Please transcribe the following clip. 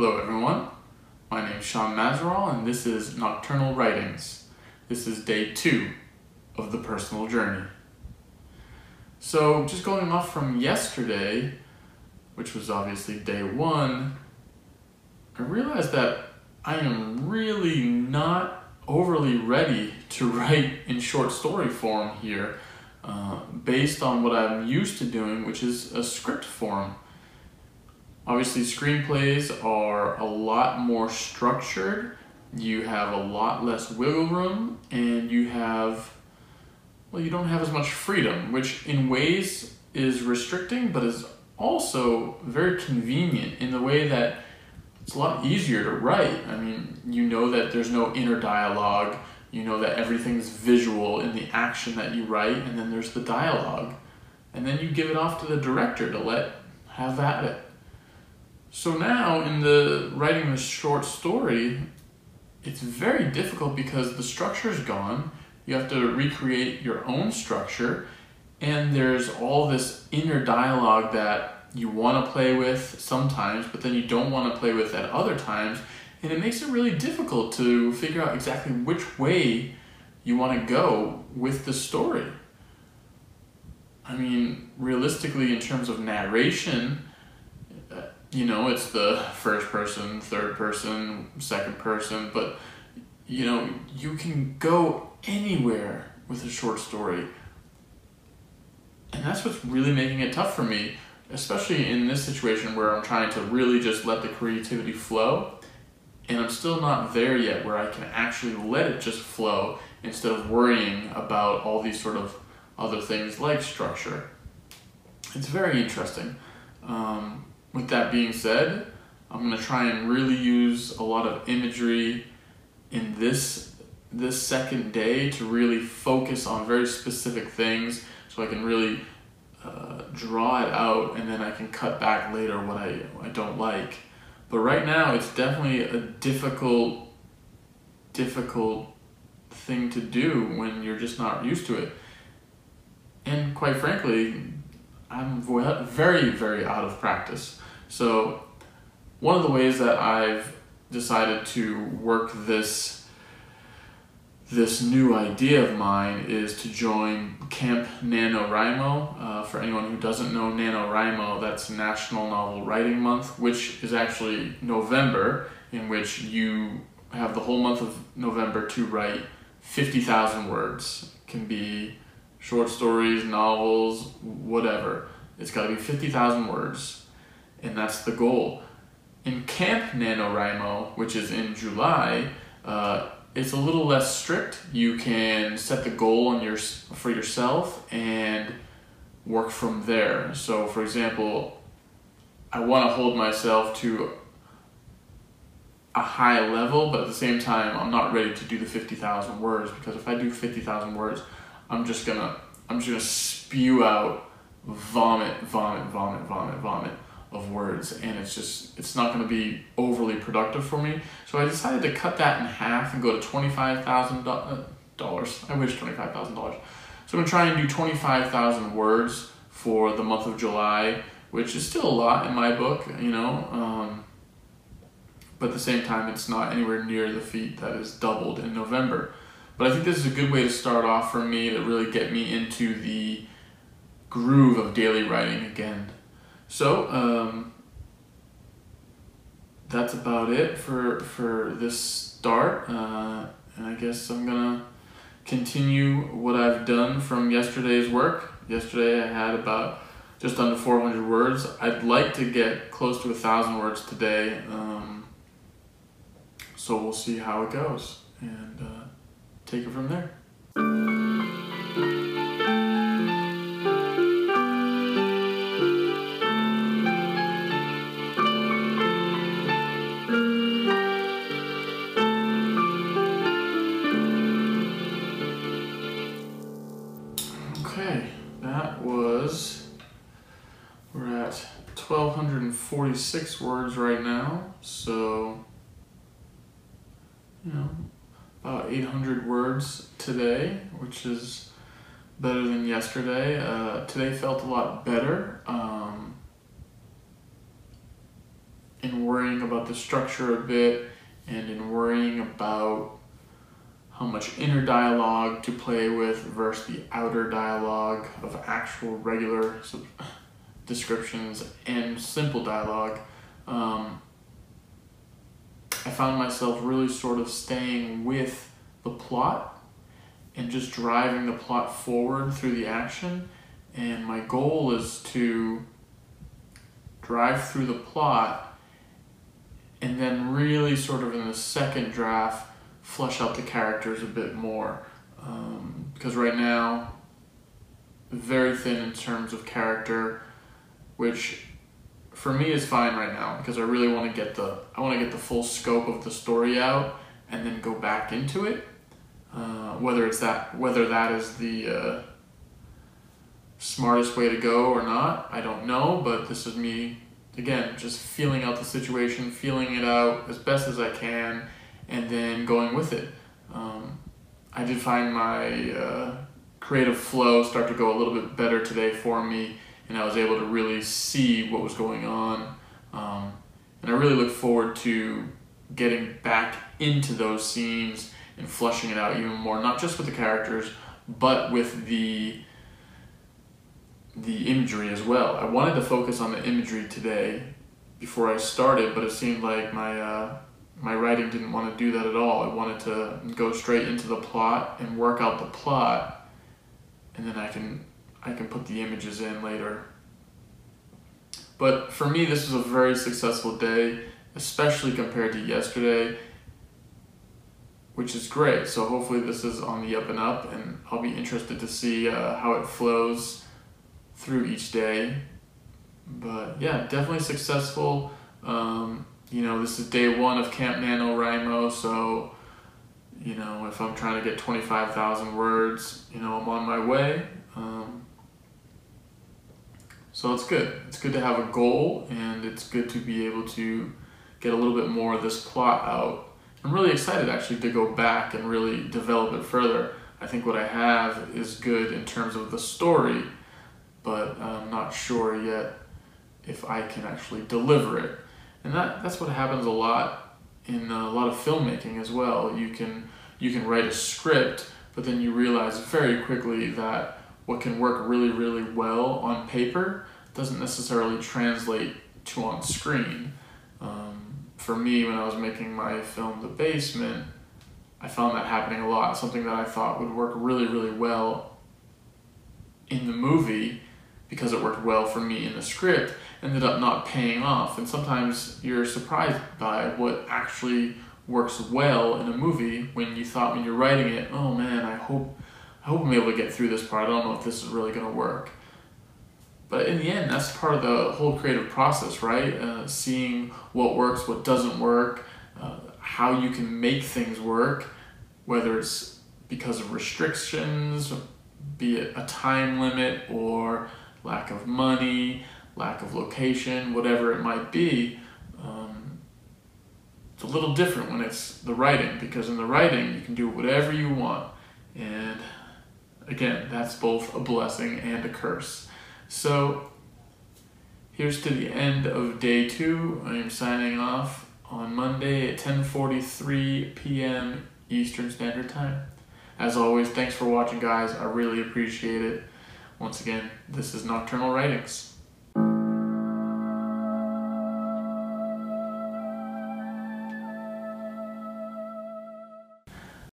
Hello everyone, my name is Shaun Mazerall and this is Nocturnal Writings. This is day two of the personal journey. So just going off from yesterday, which was obviously day one, I realized that I am really not overly ready to write in short story form here uh, based on what I'm used to doing, which is a script form. Obviously, screenplays are a lot more structured, you have a lot less wiggle room, and you have, well, you don't have as much freedom, which in ways is restricting, but is also very convenient in the way that it's a lot easier to write. I mean, you know that there's no inner dialogue, you know that everything's visual in the action that you write, and then there's the dialogue. And then you give it off to the director to let have at it. So now in the writing the short story, it's very difficult because the structure is gone. You have to recreate your own structure, and there's all this inner dialogue that you want to play with sometimes, but then you don't want to play with at other times, and it makes it really difficult to figure out exactly which way you want to go with the story. I mean, realistically, in terms of narration, you know, it's the first person, third person, second person, but you know, you can go anywhere with a short story. And that's what's really making it tough for me, especially in this situation where I'm trying to really just let the creativity flow. And I'm still not there yet where I can actually let it just flow instead of worrying about all these sort of other things like structure. It's very interesting. Um, with that being said, I'm to try and really use a lot of imagery in this this second day to really focus on very specific things so I can really uh, draw it out and then I can cut back later what I, I don't like. But right now it's definitely a difficult difficult thing to do when you're just not used to it. And quite frankly, I'm very, very out of practice. So one of the ways that I've decided to work this this new idea of mine is to join Camp NaNoWriMo. Uh, for anyone who doesn't know NaNoWriMo, that's National Novel Writing Month, which is actually November, in which you have the whole month of November to write 50,000 words. It can be short stories, novels, whatever. It's got to be 50,000 words, and that's the goal. In Camp NaNoWriMo, which is in July, uh, it's a little less strict. You can set the goal on your, for yourself and work from there. So, for example, I want to hold myself to a high level, but at the same time, I'm not ready to do the 50,000 words because if I do 50,000 words, I'm just gonna I'm just gonna spew out vomit, vomit, vomit, vomit, vomit of words, and it's just it's not gonna be overly productive for me. So I decided to cut that in half and go to twenty five thousand dollars. I wish twenty five thousand dollars. So I'm gonna try and do twenty five thousand words for the month of July, which is still a lot in my book, you know. Um, but at the same time, it's not anywhere near the feat that is doubled in November. But I think this is a good way to start off for me to really get me into the groove of daily writing again. So, um, that's about it for, for this start. Uh, and I guess I'm gonna continue what I've done from yesterday's work. Yesterday I had about just under 400 words. I'd like to get close to a thousand words today. Um, so we'll see how it goes. And uh, take it from there. 1,246 words right now, so, you know, about 800 words today, which is better than yesterday. Uh, today felt a lot better. Um, in worrying about the structure a bit and in worrying about how much inner dialogue to play with versus the outer dialogue of actual regular descriptions and simple dialogue. Um, I found myself really sort of staying with the plot and just driving the plot forward through the action. And my goal is to drive through the plot and then really sort of in the second draft flesh out the characters a bit more. Um, because right now, very thin in terms of character, which for me is fine right now because I really want to get the I want to get the full scope of the story out and then go back into it. Uh, whether it's that whether that is the uh, smartest way to go or not, I don't know. But this is me again, just feeling out the situation, feeling it out as best as I can, and then going with it. Um, I did find my uh, creative flow start to go a little bit better today for me, and I was able to really see what was going on. Um, and I really look forward to getting back into those scenes and flushing it out even more, not just with the characters, but with the the imagery as well. I wanted to focus on the imagery today before I started, but it seemed like my uh, my writing didn't want to do that at all. I wanted to go straight into the plot and work out the plot, and then I can I can put the images in later. But for me, this was a very successful day, especially compared to yesterday, which is great. So hopefully this is on the up and up, and I'll be interested to see uh, how it flows through each day. But yeah, definitely successful. Um, you know, this is day one of Camp NaNoWriMo, so, you know, if I'm trying to get 25,000 words, you know, I'm on my way. So it's good. It's good to have a goal, and it's good to be able to get a little bit more of this plot out. I'm really excited actually to go back and really develop it further. I think what I have is good in terms of the story, but I'm not sure yet if I can actually deliver it and that that's what happens a lot in a lot of filmmaking as well. You can you can write a script, but then you realize very quickly that what can work really really well on paper doesn't necessarily translate to on screen. Um, for me, when I was making my film The Basement, I found that happening a lot. Something that I thought would work really really well in the movie because it worked well for me in the script ended up not paying off. And sometimes you're surprised by what actually works well in a movie when you thought when you're writing it, oh man, I hope I hope I'm able to get through this part. I don't know if this is really going to work. But in the end, that's part of the whole creative process, right? Uh, seeing what works, what doesn't work, uh, how you can make things work, whether it's because of restrictions, be it a time limit or lack of money, lack of location, whatever it might be. Um, it's a little different when it's the writing because in the writing you can do whatever you want. And again, that's both a blessing and a curse. So here's to the end of day two. I am signing off on Monday at 10:43 p.m. Eastern Standard Time. As always, thanks for watching, guys. I really appreciate it. Once again, this is Nocturnal Writings.